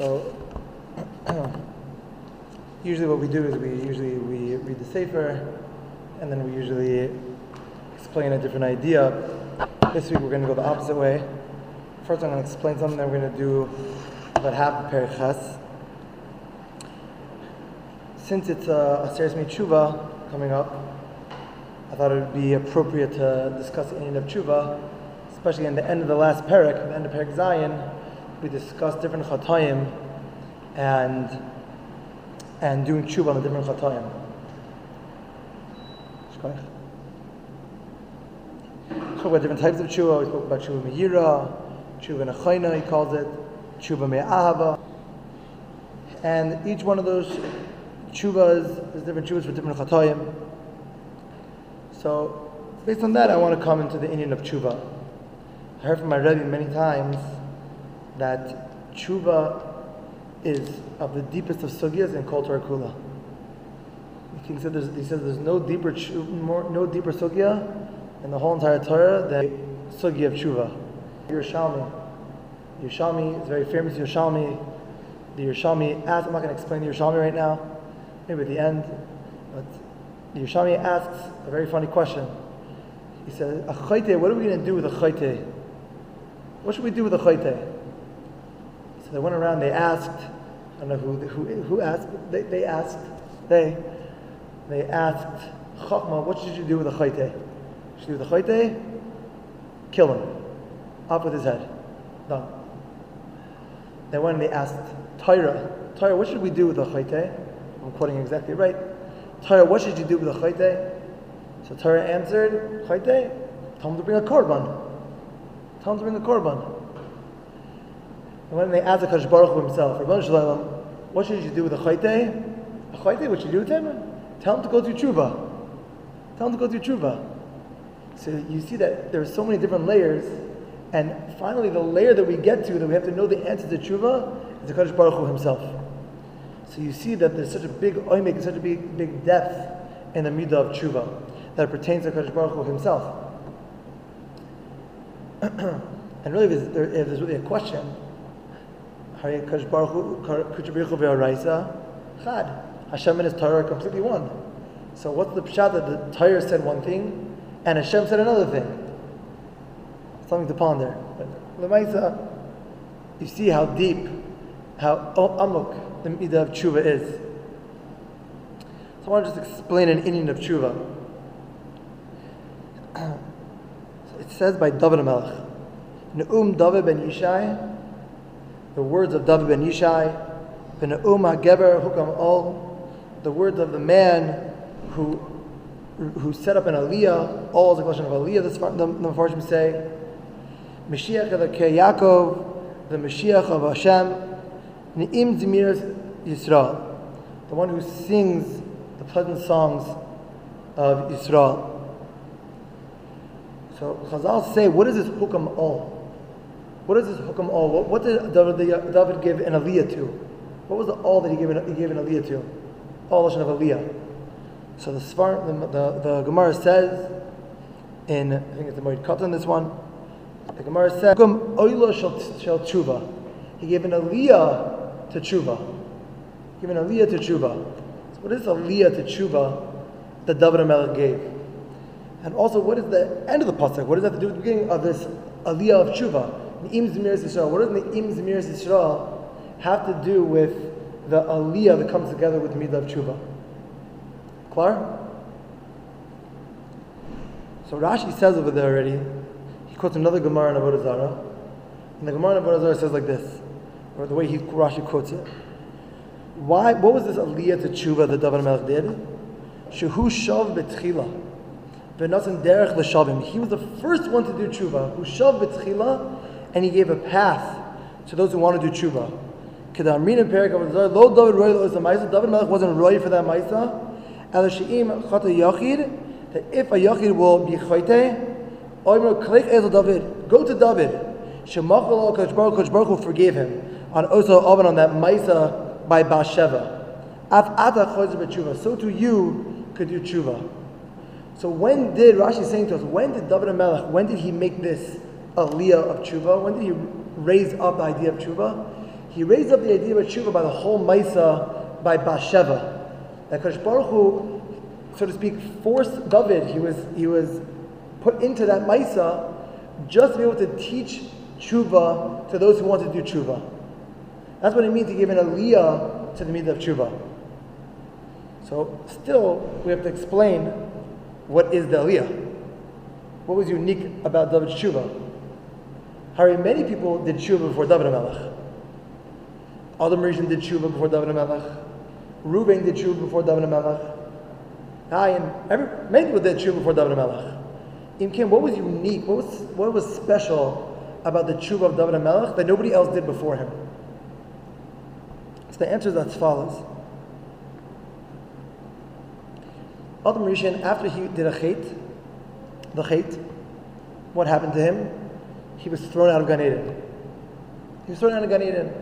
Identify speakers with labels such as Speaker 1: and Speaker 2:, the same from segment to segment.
Speaker 1: So usually what we do is we usually we read the sefer, and then we usually explain a different idea. This week we're going to go the opposite way. First, I'm going to explain something. Then we're going to do about half of Perek Ches. Since it's a, a Seres Tshuva coming up, I thought it would be appropriate to discuss the end of Tshuva, especially in the end of the last parak, the end of Parak Zion. We discussed different chatayim and and doing tshuva on the different chatayim. We spoke about different types of tshuva. We spoke about tshuva me'ira, tshuva nechayna, he calls it, tshuva me'ahava. And each one of those tshuvas, there's different tshuvas for different chatayim. So, based on that, I want to come into the inyan of tshuva. I heard from my Rebbe many times that tshuva is of the deepest of sugyas in Kol Torah Kula. He said he says there's no deeper more, no deeper sugya in the whole entire Torah than sugya of tshuva. Yerushalmi. Yerushalmi is very famous Yerushalmi. The Yerushalmi asks, I'm not going to explain the Yerushalmi right now, maybe at the end, but the Yerushalmi asks a very funny question. He says, a chayte, what are we going to do with a chayte? What should we do with a chayte? So they went around, they asked, I don't know who, who, who asked, but they, they asked, they, they asked Chachma, what should you do with a chayte? Should you do with chayte? Kill him. Up with his head. Done. They went and they asked Torah, Torah, what should we do with a chayte? I'm quoting exactly right. Torah, what should you do with a chayte? So Torah answered, chayte, tell him to bring a korban. Tell him to bring a korban. And when they asked the Kadosh Baruch Hu himself, Ribono Shel Olam, what should you do with a chayte? A chayte, what should you do with him? Tell him to go through tshuva. Tell him to go through tshuva. So you see that there are so many different layers, and finally the layer that we get to, that we have to know the answer to tshuva, is the Kadosh Baruch Hu himself. So you see that there's such a big oimik, such a big, big depth in the midah of tshuva, that pertains to Kadosh Baruch Hu himself. and really, if there's, if there's really a question, Hashem and His Torah are completely one. So what's the pshat that the Torah said one thing and Hashem said another thing? Something to ponder. But Lemaisa, you see how deep, how amuk the midah of tshuva is. So I want to just explain an inyan of tshuva. it says by David Melech, Ne'um David ben Yishai, the words of David ben Yishai, ben Geber Hukam Ol, the words of the man who who set up an aliyah. All is a question of aliyah. The, the Mepharshim say, Mashiach of the Yaakov, the Mashiach of Hashem, Ne'im Zemiras Yisrael, the one who sings the pleasant songs of Yisrael. So Chazal say, what is this hukam all? What is this hukam all? What, what did David, give an aliyah to? What was the all that he gave an, he gave an aliyah to? All of aliyah. So the Svar, the, the, the Gemara says in I think it's the Moed Katan this one. The Gemara says hukam oila shel tshuva. He gave an aliyah to tshuva. He gave an aliyah to tshuva. So what is aliyah to tshuva that David Melech gave? And also, what is the end of the pasuk? What does that have to do with the beginning of this aliyah of tshuva? Ni'im Zmiris Yisrael. What does Ni'im Zmiris Yisrael have to do with the aliyah that comes together with Midah of Tshuva? Klar? So Rashi says over there already, he quotes another Gemara in Avodah Zarah, and the Gemara in Avodah Zarah says like this, or the way he, Rashi quotes it. Why, what was this aliyah to Tshuva that David Melech did? Shehu shav betchila. Derech l'shavim. He was the first one to do tshuva. Who shav betchila and he gave a path to those who want to do tshuva. David Melech wasn't Roy for that Maisa. That if a Yachid will be Chayte, David. Go to David. Shemachal Kosh Baruch Kosh Baruch who forgave him on Osa Oven on that Maisa by Bathsheba. Af Ata Chayzer B'Tshuva. So to you could do tshuva. So when did Rashi saying to us? When did David Melech? When did he make this? Aliyah of tshuva? When did he raise up the idea of tshuva? he raised up the idea of tshuva by the whole Maisa by Basheva. That Kosh Baruch Hu, so to speak, forced David, he was, he was put into that Maisa just to be able to teach tshuva to those who want to do tshuva. That's what it means to give an aliyah to the mitzvah of tshuva. So still, we have to explain what is the aliyah. What was unique about David's tshuva? How many people did tshuva before David HaMelech? Adam did tshuva before David HaMelech. Reuven did tshuva before David HaMelech. and every, many people did tshuva before David HaMelech. In Kim, what was unique? What was, what was special about the tshuva of David HaMelech that nobody else did before him? So the answer is as follows. Adam Rishon, after he did a chait, the chait, what happened to him? He was thrown out of Gan Eden. He was thrown out of Gan Eden.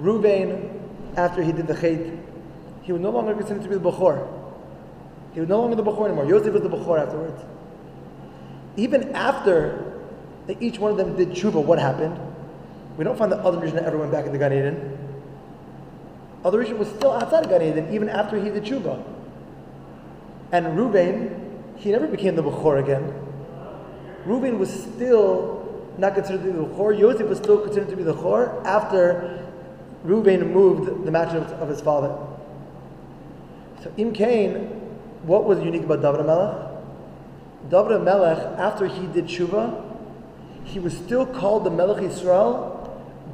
Speaker 1: Ruvain, after he did the chait, he was no longer considered to be the Bechor. He was no longer the Bechor anymore. Yosef was the Bechor afterwards. Even after that each one of them did tshuva, what happened? We don't find the Adam Rishon ever went back into Gan Eden. Adam Rishon was still outside of Gan Eden even after he did tshuva. And Reuven, he never became the Bechor again. Reuven was still not considered to be the Bechor. Yosef was still considered to be the Bechor after Reuven moved the match of his father. So Im Kain, what was unique about David Melech? David Melech, after he did Tshuva, he was still called the Melech Israel,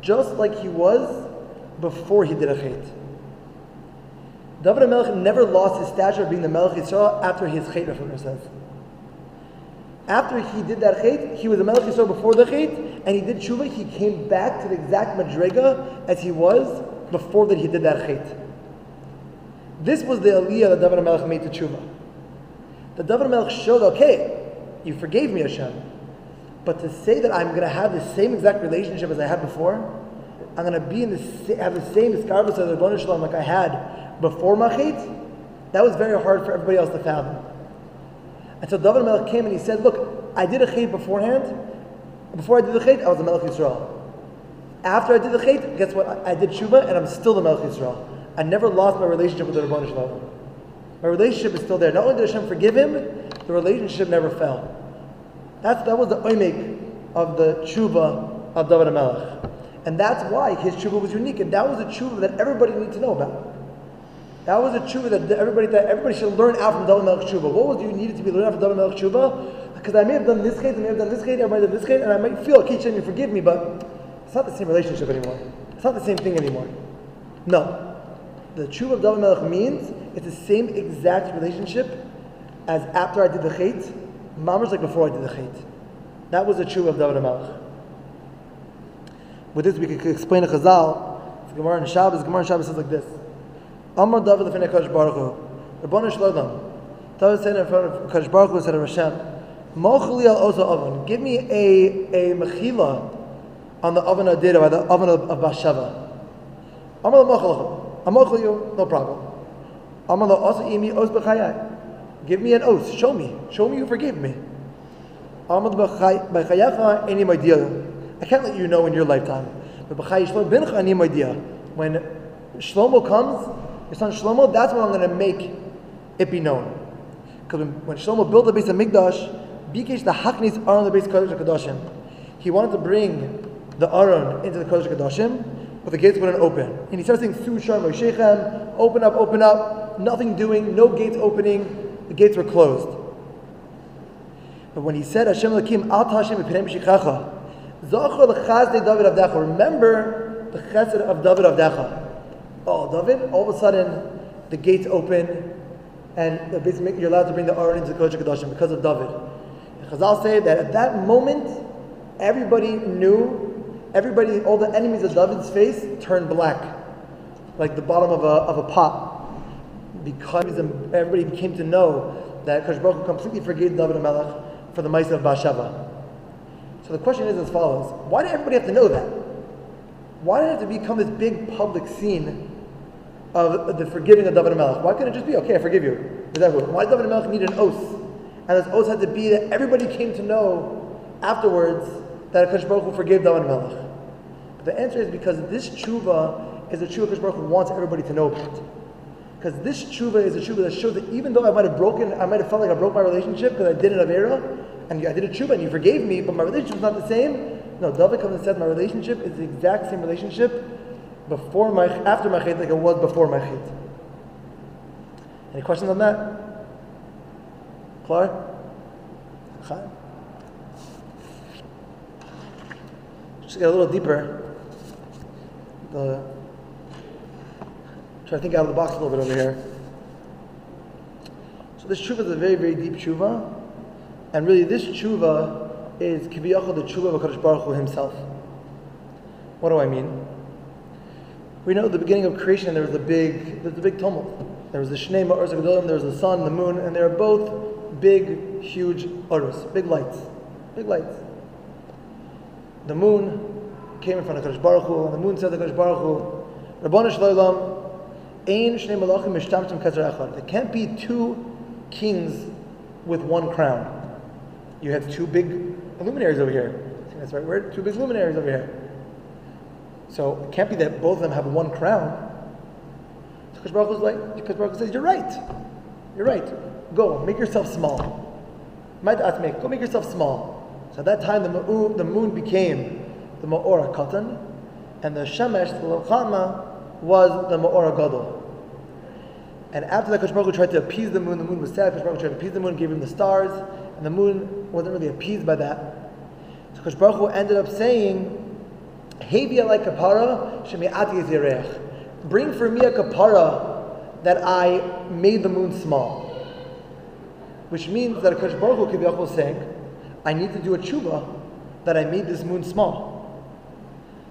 Speaker 1: just like he was before he did a chait. David Melech never lost his stature of being the Melech Yisrael after his chait, Rav says. After he did that chait, he was a Melech Yisrael before the chait, and he did tshuva, he came back to the exact madrega as he was before that he did that chait. This was the aliyah that David Melech made to tshuva. The David Melech showed, okay, you forgave me, Hashem, but to say that I'm going to have the same exact relationship as I had before, I'm going to be in the have the same iskarbus of the Shalom like I had before my Machit, that was very hard for everybody else to fathom. And so David Melech came and he said, Look, I did a chait beforehand. Before I did the chait, I was the Melech Yisrael. After I did the chait, guess what? I did tshuva and I'm still the Melech Yisrael. I never lost my relationship with the Ribono Shel Olam. My relationship is still there. Not only did Hashem forgive him, the relationship never fell. That's, that was the oimik of the tshuva of David Melech. And that's why his tshuva was unique. And that was a tshuva that everybody needed to know about. That was a tshuva that everybody that everybody should learn out from David Melech tshuva. What was you needed to be learned out from David Melech tshuva? Because I may have done this case, I may have done this case, have done this case, and I might feel, okay, Hashem, you forgive me, but it's not the same relationship anymore. It's not the same thing anymore. No. The tshuva of David Melech means it's the same exact relationship as after I did the chait, mama's like before I did the chait. That was the tshuva of David Melech. With this, we could explain a chazal. It's Gemara in Shabbos. Gemara in Shabbos says like this. Amar David lefnei Kadosh Baruch Hu. Rabbanu Shalom. David said in front of Kadosh Baruch Hu said of Hashem, Mochli al oza oven. Give me a a mechila on the oven of Dira, by the oven of, of Bashava. Amar la mochel. Amochel you, no problem. Amar la osa imi os b'chayai. Give me an oath. Show me. Show me you forgive me. Amar b'chayacha any idea. I can't let you know in your lifetime. But b'chay shlo bincha any idea. When Shlomo comes, your son Shlomo, that's when I'm going to make it be known. Because when, Shlomo built the base of Mikdash, Bikesh the Haknis Aron the base of Kodesh. He wanted to bring the Aron into the Kodesh Kadoshim, but the gates wouldn't open. And he started saying, Su Shar Moshechem, open up, open up, nothing doing, no gates opening, the gates were closed. But when he said, Hashem Lakim, Al Tashem L'chazde David Avdecha, remember the chesed of David Avdecha. Oh, David, all of a sudden the gates open and basically you're allowed to bring the Aron into the Kodesh Kodashim because of David. And Chazal say that at that moment, everybody knew, everybody, all the enemies of David's face turned black, like the bottom of a, of a pot. Because everybody came to know that Kodesh Baruch completely forgave David Melech for the mice of Bashava. So the question is as follows: Why did everybody have to know that? Why did it have to become this big public scene of the forgiving of David Melech. Why couldn't it just be, okay, I forgive you? Why did David Melech need an oath? And this oath had to be that everybody came to know afterwards that Akash Baruch Hu forgave David Melech. But the answer is because this tshuva is a tshuva Kosh Baruch wants everybody to know about. Because this tshuva is a tshuva that shows that even though I might have broken, I might have felt like I broke my relationship because I did an avera, and I did a tshuva and you forgave me, but my relationship is not the same. No, David comes and says my relationship is the exact same relationship before my after my chait like it was before my chait. Any questions on that? Clar? Just get a little deeper. The, try to think out of the box a little bit over here. So this tshuva is a very, very deep tshuva. And really this tshuva is kiviyachal the tshuva of HaKadosh Baruch Hu himself. What do I mean? We know at the beginning of creation there was a big, there's a big tumult. There was the Shnei Zagadolim, there was the sun, the moon, and they are both big, huge oros, big lights, big lights. The moon came in front of Kadosh Baruch Hu, and the moon said to Kadosh Baruch Hu, Rabbanu Shloim, Ein Shnei Malachim Mishtamtim Kezer Echad. There can't be two kings with one crown. You have two big luminaries over here. That's right word. Two big luminaries over here. So it can't be that both of them have one crown. So Because Baruch like, Baruch says, You're right. You're right. Go, make yourself small. Go make yourself small. So at that time the moon, the moon became the Ma'ora Katan, and the Shemesh, the Lachama, was the Ma'ora Gadol. And after that, Kosh tried to appease the moon. The moon was sad. Kosh tried to appease the moon, gave him the stars, and the moon wasn't really appeased by that. So Kosh ended up saying, Hevia like kapara, shemi'ati zirech. Bring for me a kapara that I made the moon small. Which means that Kosh Baruch Hu was saying, I need to do a tshuva that I made this moon small.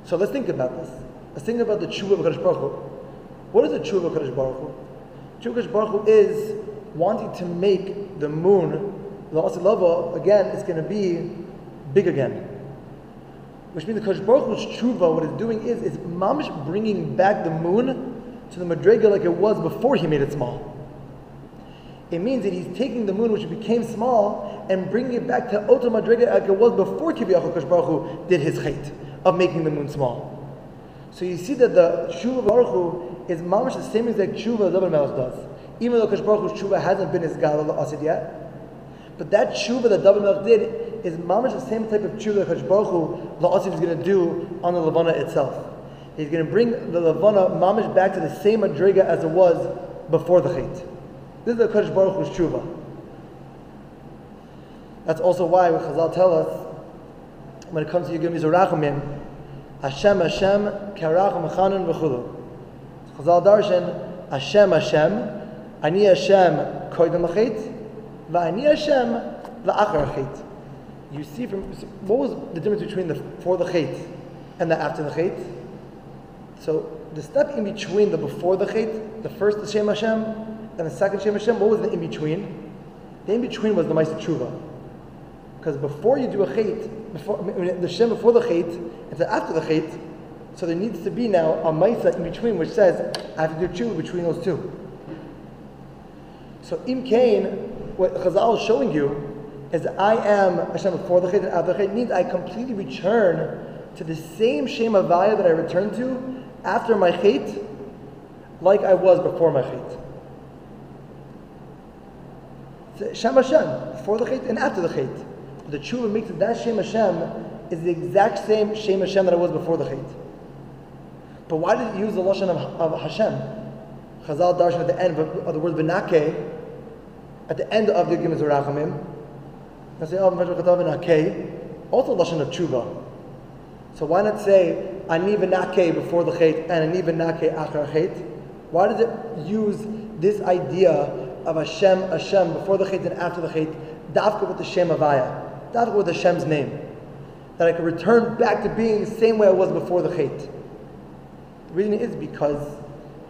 Speaker 1: So let's think about this. Let's think about the tshuva of Kodesh Baruch Hu. What is the tshuva of Kodesh Baruch Hu? Tshuva of Baruch Hu is wanting to make the moon, the again, it's going to be big again. Which means the Kodesh Baruch Hu's tshuva, what it's doing is, is mamish bringing back the moon to the madrega like it was before he made it small. It means that he's taking the moon, which became small, and bringing it back to Oto Madrega like it was before Kiviyachal Kodesh Baruch Hu did his chait of making the moon small. So you see that the tshuva Baruch Hu is mamish the same exact tshuva David Melech does. Even though Kosh Baruch Hu's tshuva hasn't been his gal asid yet. But that tshuva that David Melech did is mamish the same type of tshuva that Baruch Hu is going to do on the Levana itself. He's going to bring the Levana mamish back to the same madriga as it was before the chait. This is the Kosh Baruch Hu's tshuva. That's also why Chazal tell us when it comes to Yigim Yizurachimim, Hashem Hashem Karach Mechanan V'chulu. Chazal Darshan, Hashem Hashem, Ani Hashem Koydem Lachet, V'ani Hashem La'achar Chet. You see from, what was the difference between the before the Chet and the after the Chet? So the step in between the before the Chet, the first Hashem Hashem, and the second Hashem Hashem, what was the in between? The in between was the Maisa Tshuva. Because before you do a chait, before the shem before the chait, and the after the chait, so there needs to be now a maisa in between which says I have to do tshuva between those two. So im kain, what Chazal is showing you that I am Hashem before the chait and after the means I completely return to the same shem avaya that I returned to after my chait, like I was before my chait. Shem Hashem, before the chait and after the chait the tshuva makes it that Shem Hashem is the exact same Shem Hashem that I was before the Chait. But why did it use the Lashon of, of Hashem? Chazal Darshan at the end of, of the word Benake, at the end of the Gimel Zerachamim, I say, oh, also Lashon of tshuva. So why not say, Ani Benake before the Chait and Ani after Chait? Why does it use this idea of Hashem, Hashem before the Chait and after the Chait, Dafka with the Shem Avaya? That's with Hashem's name. That I can return back to being the same way I was before the Chait. The reason is because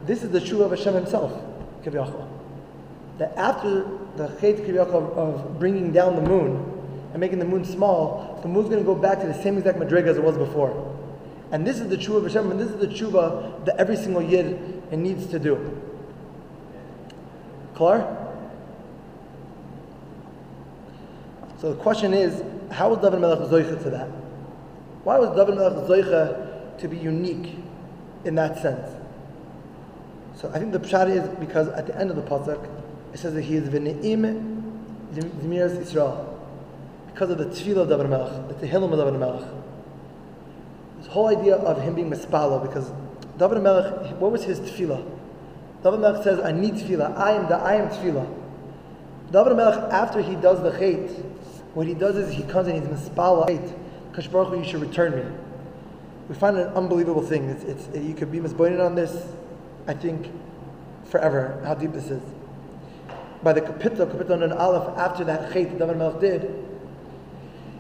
Speaker 1: this is the true of Hashem himself, Kiviyachal. That after the Kiviyachal of bringing down the moon and making the moon small, the moon's going to go back to the same exact madriga as it was before. And this is the true of Hashem, and this is the tshuva that every single yid needs to do. Klar? So the question is, how was David Melech Zoicha to that? Why was David Melech Zoicha to be unique in that sense. So I think the pshat is because at the end of the pasuk it says that he is v'ne'im zimiras Israel because of the tefillah of David Melech, the tehillim of David Melech. This whole idea of him being mispala because David Melech, what was his tefillah? David Melech says, "I need tefillah. I am the I am tefillah." David Melech, after he does the chait, what he does is he comes and he's mispala chait. Baruch Hu, you should return me. We find an unbelievable thing. It's, it's, it, you could be misboined on this, I think, forever, how deep this is. By the Kapitah, Kapitah and Aleph, after that chait that David Melech did,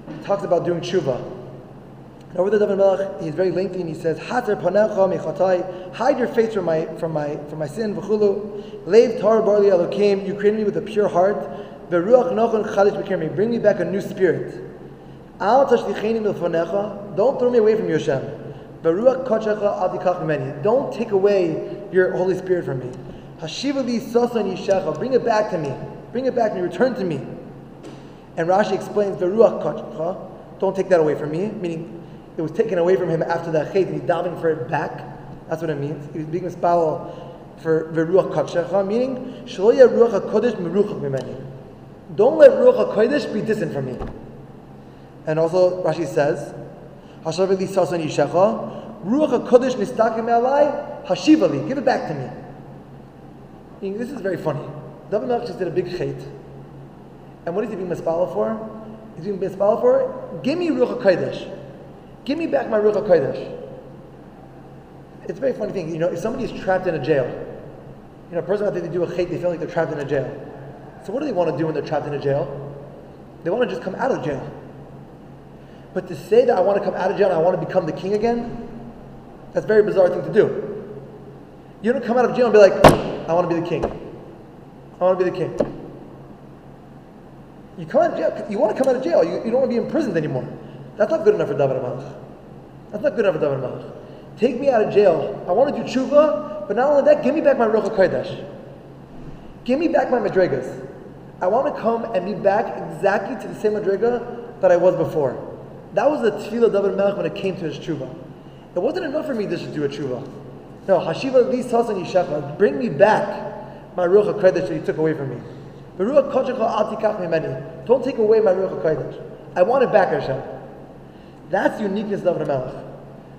Speaker 1: he talks about doing tshuva. Now, over the David Melech, he's very lengthy and he says, Hazer panecha michatai, hide your face from my, from my, from my sin, v'chulu, leiv tar barli elokim, you created me with a pure heart, v'ruach nochon chadish b'kermi, bring me back a new spirit. Al tashlicheni milfanecha, don't throw me away from your Hashem. V'ruach kochecha al tikach mimeni, don't take away your Holy Spirit from me. Hashiva li sosan yishecha, bring it back to me, bring it back to me, return to me. And Rashi explains the ruach kochecha, don't take that away from me, meaning it was taken away from him after the chait, and he's diving for it back. That's what it means. He was being mispalal for veruach kochecha, meaning shloya ruach hakodesh meruchach mimeni. Don't let ruach hakodesh be distant from me. And also Rashi says, Hashav li sasan yishecha, ruach hakodesh nistakim alai, hashivali, give it back to me. This is very funny. David Melech just did a big chait. And what is he being mispalal for? He's being mispalal for, give me ruach hakodesh. Give me back my Ruach HaKodesh. It's a very funny thing. You know, if somebody is trapped in a jail, you know, a person after they do a chait, they feel like they're trapped in a jail. So what do they want to do when they're trapped in a jail? They want to just come out of jail. But to say that I want to come out of jail and I want to become the king again, that's a very bizarre thing to do. You don't come out of jail and be like, I want to be the king. I want to be the king. You come out of jail, you want to come out of jail, you, you don't want to be imprisoned anymore. That's not good enough for David Melech. That's not good enough for David Melech. Take me out of jail. I want to do tshuva, but not only that, give me back my Ruach HaKodesh. Give me back my madrigas. I want to come and be back exactly to the same madriga that I was before. That was the tefillah David Melech when it came to his tshuva. It wasn't enough for me just to do a tshuva. No, Hashiva li sasan yishecha, bring me back my Ruach HaKodesh that you took away from me. The. Don't take away my Ruach HaKodesh. I want it back, Hashem. That's the uniqueness of David Melech.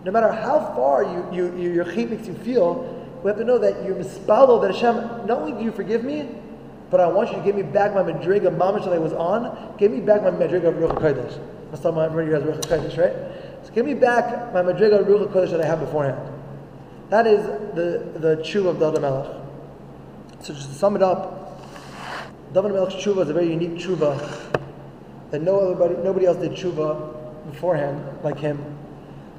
Speaker 1: No matter how far you, you, you, your chait makes you feel, we have to know that you're mispalo, that Hashem, not only do you forgive me, but I want you to give me back my madriga mamash that I was on, give me back my madriga of Ruach HaKodesh. Talk about everybody Ruach HaKodesh, right? So give me back my madriga of Ruach HaKodesh that I had beforehand. That is the, the tshuva of David Melech. So just to sum it up, David Melech's tshuva is a very unique tshuva that no other, nobody else did tshuva beforehand like him.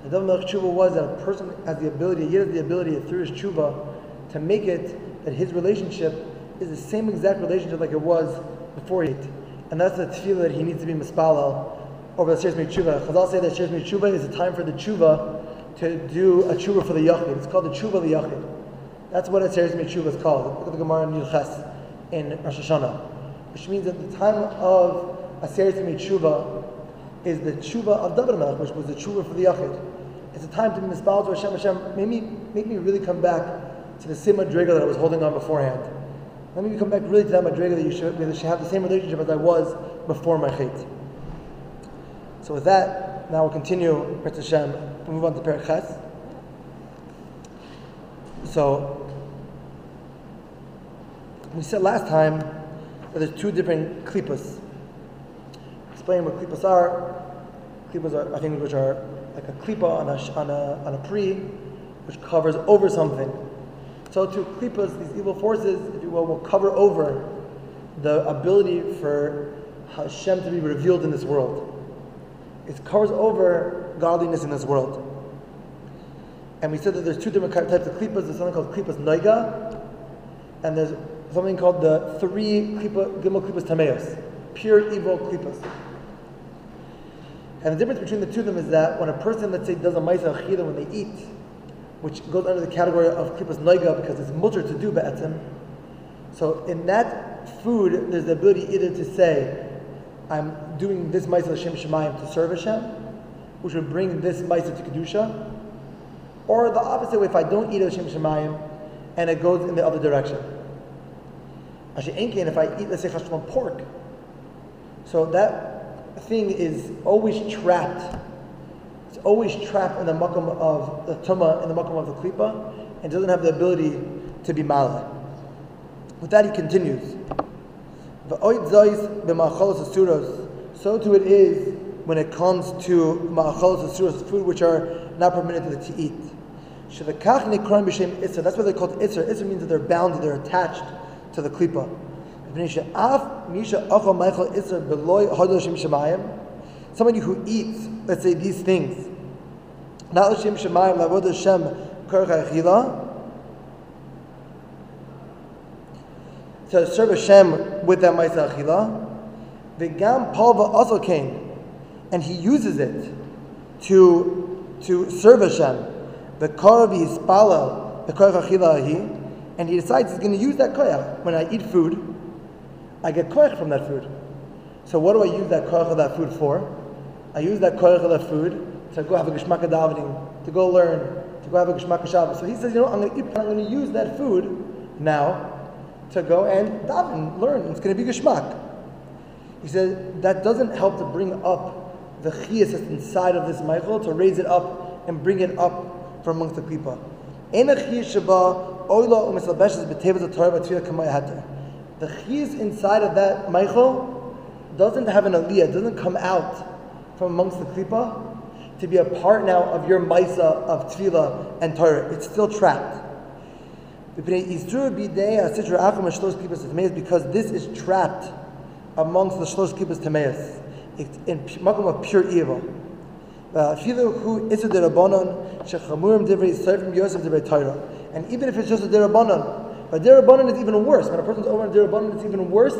Speaker 1: The David Melech tshuva was that a person has the ability, he has the ability through his tshuva to make it that his relationship is the same exact relationship like it was before it. And that's the tefillah that he needs to be mispalal over the Seres Tshuva. Chazal say that Seres Tshuva is a time for the tshuva to do a tshuva for the yachid. It's called the tshuva of the yachid. That's what a Seres Tshuva is called. Look at the Gemara in Yilches in Rosh Hashanah. Which means that the time of a Seres Tshuva, is the tshuva of David Melech, which was the tshuva for the Yachid. It's a time to be to Hashem. Hashem, make me, make me really come back to the same madriga that I was holding on beforehand. Let me come back really to that madriga that you should, that should have the same relationship as I was before my chait. So with that, now we'll continue, Prince Hashem, move on to Perek Ches. So, we said last time that there's two different klipas explain what klipas are. Klipas are, I think, which are like a klipa on a, on a, on a pri, which covers over something. So to klipas, these evil forces, if you will, will cover over the ability for Hashem to be revealed in this world. It covers over godliness in this world. And we said that there's two different types of klipas. There's something called klipas noiga, and there's something called the three klipa, gimel klipas tameos, pure evil klipas. And the difference between the two of them is that when a person, let's say, does a ma'isa achila when they eat, which goes under the category of klipas noiga because it's mutter to do be'etzim, so in that food, there's the ability either to say, I'm doing this ma'isa Hashem Shemayim to serve Hashem, which would bring this ma'isa to kedusha, Or the opposite way, if I don't eat Hashem Shemayim and it goes in the other direction. If I eat, let's say, chashmon pork, so that thing is always trapped. It's always trapped in the makom of the tuma, in the makom of the klipa, and doesn't have the ability to be mala. With that, he continues. So too it is when it comes to ma'achalos asuros, food which are not permitted to eat. Itzer. That's why they're called itzer. Itzer means that they're bound, they're attached to the klipa. Somebody who eats, let's say these things, to serve Hashem with that ma'isa achila, v'gam palva also came, and he uses it to to serve Hashem. The karav hispala, the korach achila and he decides he's going to use that koyach. When I eat food, I get koyach from that food. So what do I use that koyach of that food for? I use that koyach of that food to go have a geshmak davening, to go learn, to go have a geshmak Shabbos. So he says, you know, I'm going to eat, I'm going to use that food now to go and daven, learn. It's going to be geshmak. He says that doesn't help to bring up the chiyas that's inside of this maichel, to raise it up and bring it up from amongst the people. The chiyas inside of that maichel doesn't have an aliyah, doesn't come out from amongst the klipa to be a part now of your maisa of tefillah and Torah. It's still trapped. Because this is trapped amongst the shlosh klipas tameas. In makom of pure evil. Afilu who is a derabanan shechamurim divrei yisrael Yosef divrei Torah. And even if it's just a derabanan, but derabanan is even worse. When a person's over a derabanan, it's even worse.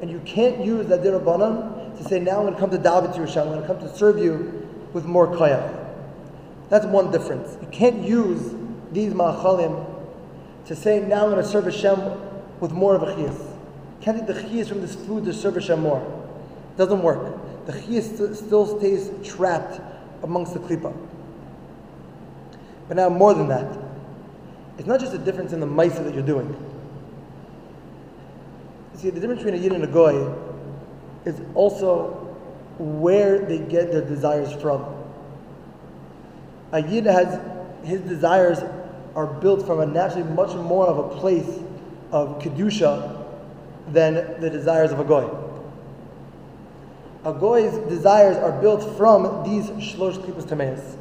Speaker 1: And you can't use that derabanan to say, now I'm going to come to David to Hashem, I'm going to come to serve you with more kaya. That's one difference. You can't use these ma'achalim to say, now I'm going to serve Hashem with more of a chiyas. Can't take the chiyas from this food to serve Hashem more. It doesn't work. The chiyas st- still stays trapped amongst the klipa. But now more than that, it's not just a difference in the maisa that you're doing. You see, the difference between a yid and a goy is also where they get their desires from. A yid has his desires are built from a naturally much more of a place of kedusha than the desires of a goy. A goy's desires are built from these shlosh klipas tameas.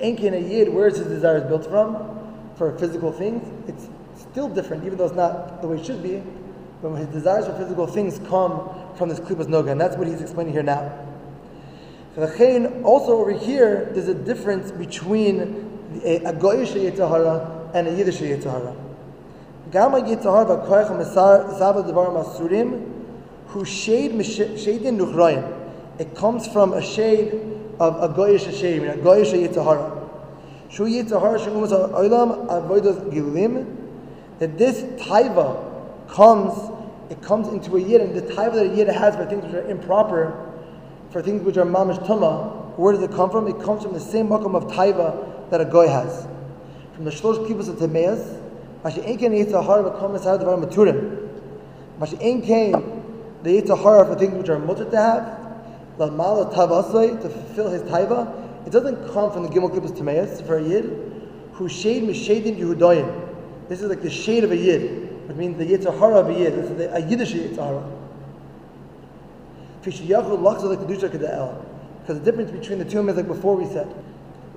Speaker 1: Enki a yid, where is his desires built from? For physical things, it's still different, even though it's not the way it should be. But his desires for physical things come from this klipas noga, and that's what he's explaining here now. Chin, also over here, there's a difference between a goyish yitzhara and a yiddish yitzhara. Gama yitzhara v'koyach devar masurim who shade shadin nuchroyim. It comes from a shade of a goyish shade, a goyish yitzhara. Shu yitzhara shemumas ha'olam avodas gilim. That this taiva comes, it comes into a yid, and the taiva that a yid has for things which are improper, for things which are mamish tuma, where does it come from? It comes from the same makom of taiva that a goy has. From the shlosh klipas of Temeas, Mashi Ein Ken Yitzhahar v'kom esar devar maturim. Mashi The Yitzhahar for things which are mutter to have, la tavasai, to fulfill his taiva, it doesn't come from the Gimel Kibbutz Temeas for a Yid, who shade mishadin Yehudoyim. This is like the shade of a Yid, which means the Yitzhahara of a Yid. This is the, a Yiddish. Because the difference between the two is like before we said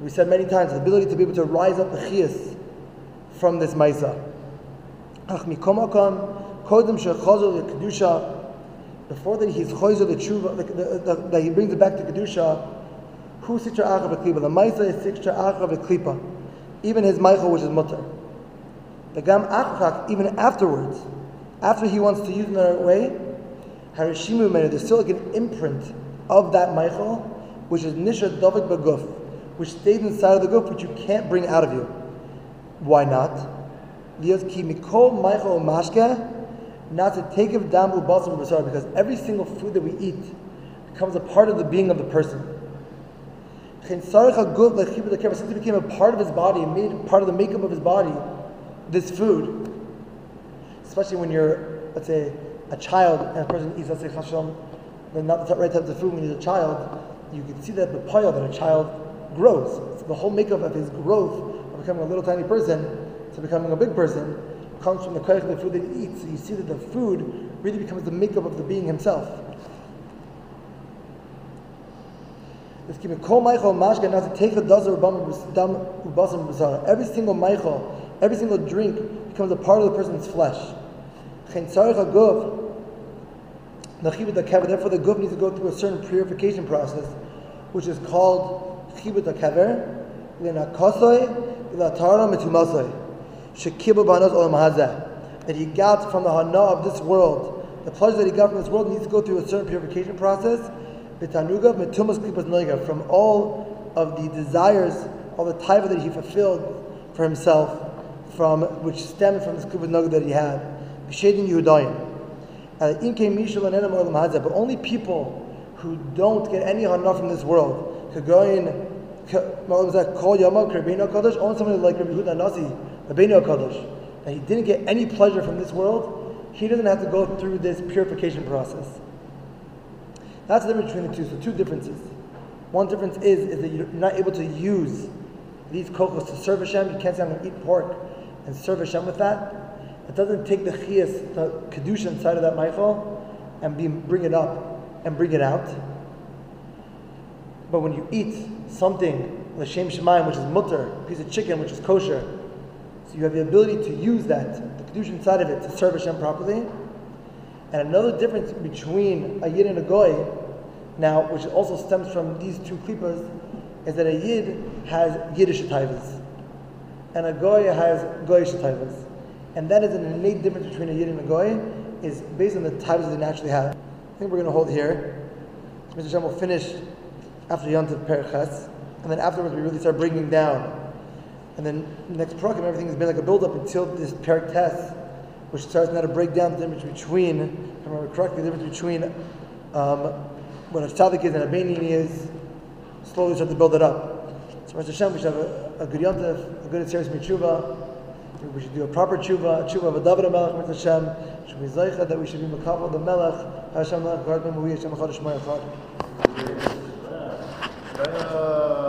Speaker 1: we said many times, the ability to be able to rise up the chiyas from this maisa. Before that, he's choizer the tshuva, that he brings it back to kedusha. Who sitra achav klipa? The maisa is sitra achav klipa. Even his maicha, which is mutter. The gam achach, even afterwards, after he wants to use it in the right way, harishimu there's still like an imprint of that maicha, which is nisha davik baguf which stays inside of the guf, which you can't bring out of you. Why not? Not to take of damu basam because every single food that we eat becomes a part of the being of the person. Since it became a part of his body, and made part of the makeup of his body, this food, especially when you're, let's say, a child and a person eats, let's say, chasham, then not the right types of food when you're a child, you can see that the pile that a child grows. The whole makeup of his growth of becoming a little tiny person to becoming a big person comes from the of the food that he eats. So you see that the food really becomes the makeup of the being himself. Every single maichel, every single drink becomes a part of the person's flesh. Therefore, the guf needs to go through a certain purification process, which is called chibut metumasoi shekibu banos olam. That he got from the hana of this world, the pleasure that he got from this world needs to go through a certain purification process bitanuga from all of the desires, all the taiva that he fulfilled for himself, from which stemmed from this klipas that he had. B'shedin Yehudayim. Uh, but only people who don't get any hana from this world, Yama, Rabbeinu Kadosh, only somebody like Rabbi Yehuda HaNasi, Rabbeinu Kadosh, that he didn't get any pleasure from this world, he doesn't have to go through this purification process. That's the difference between the two. So two differences. One difference is, is that you're not able to use these kokos to serve Hashem. You can't say I'm going to eat pork and serve Hashem with that. It doesn't take the chiyas, the kedusha inside of that meichel, and be, bring it up and bring it out. But when you eat something, l'shem shemaim, which is mutter, a piece of chicken, which is kosher, so you have the ability to use that, the kedusha inside of it, to serve Hashem properly. And another difference between a yid and a goy, now, which also stems from these two klipas, is that a yid has Yiddish taivas, and a goy has goyish taivas. And that is an innate difference between a yid and a goy, is based on the taivas they naturally have. I think we're going to hold here. Mr. Shem will finish after Yontav Perek Ches, and then afterwards we really start breaking down. And then next program, everything has been like a build up until this Perek Ches which starts now to break down the difference between, if I remember correctly, the difference between um, what a tzaddik is and a beinoni is, slowly start to build it up. So, Mr. Hashem, we should have a, a good yontif, a good series tshuva. We should do a proper tshuva, a tshuva of a David Melech, Mr. Hashem. Should be zeicha that we should be makabel the Melech. Hashem Melech, Hashem Melech, Hashem Melech, Hashem Melech, Hashem Melech,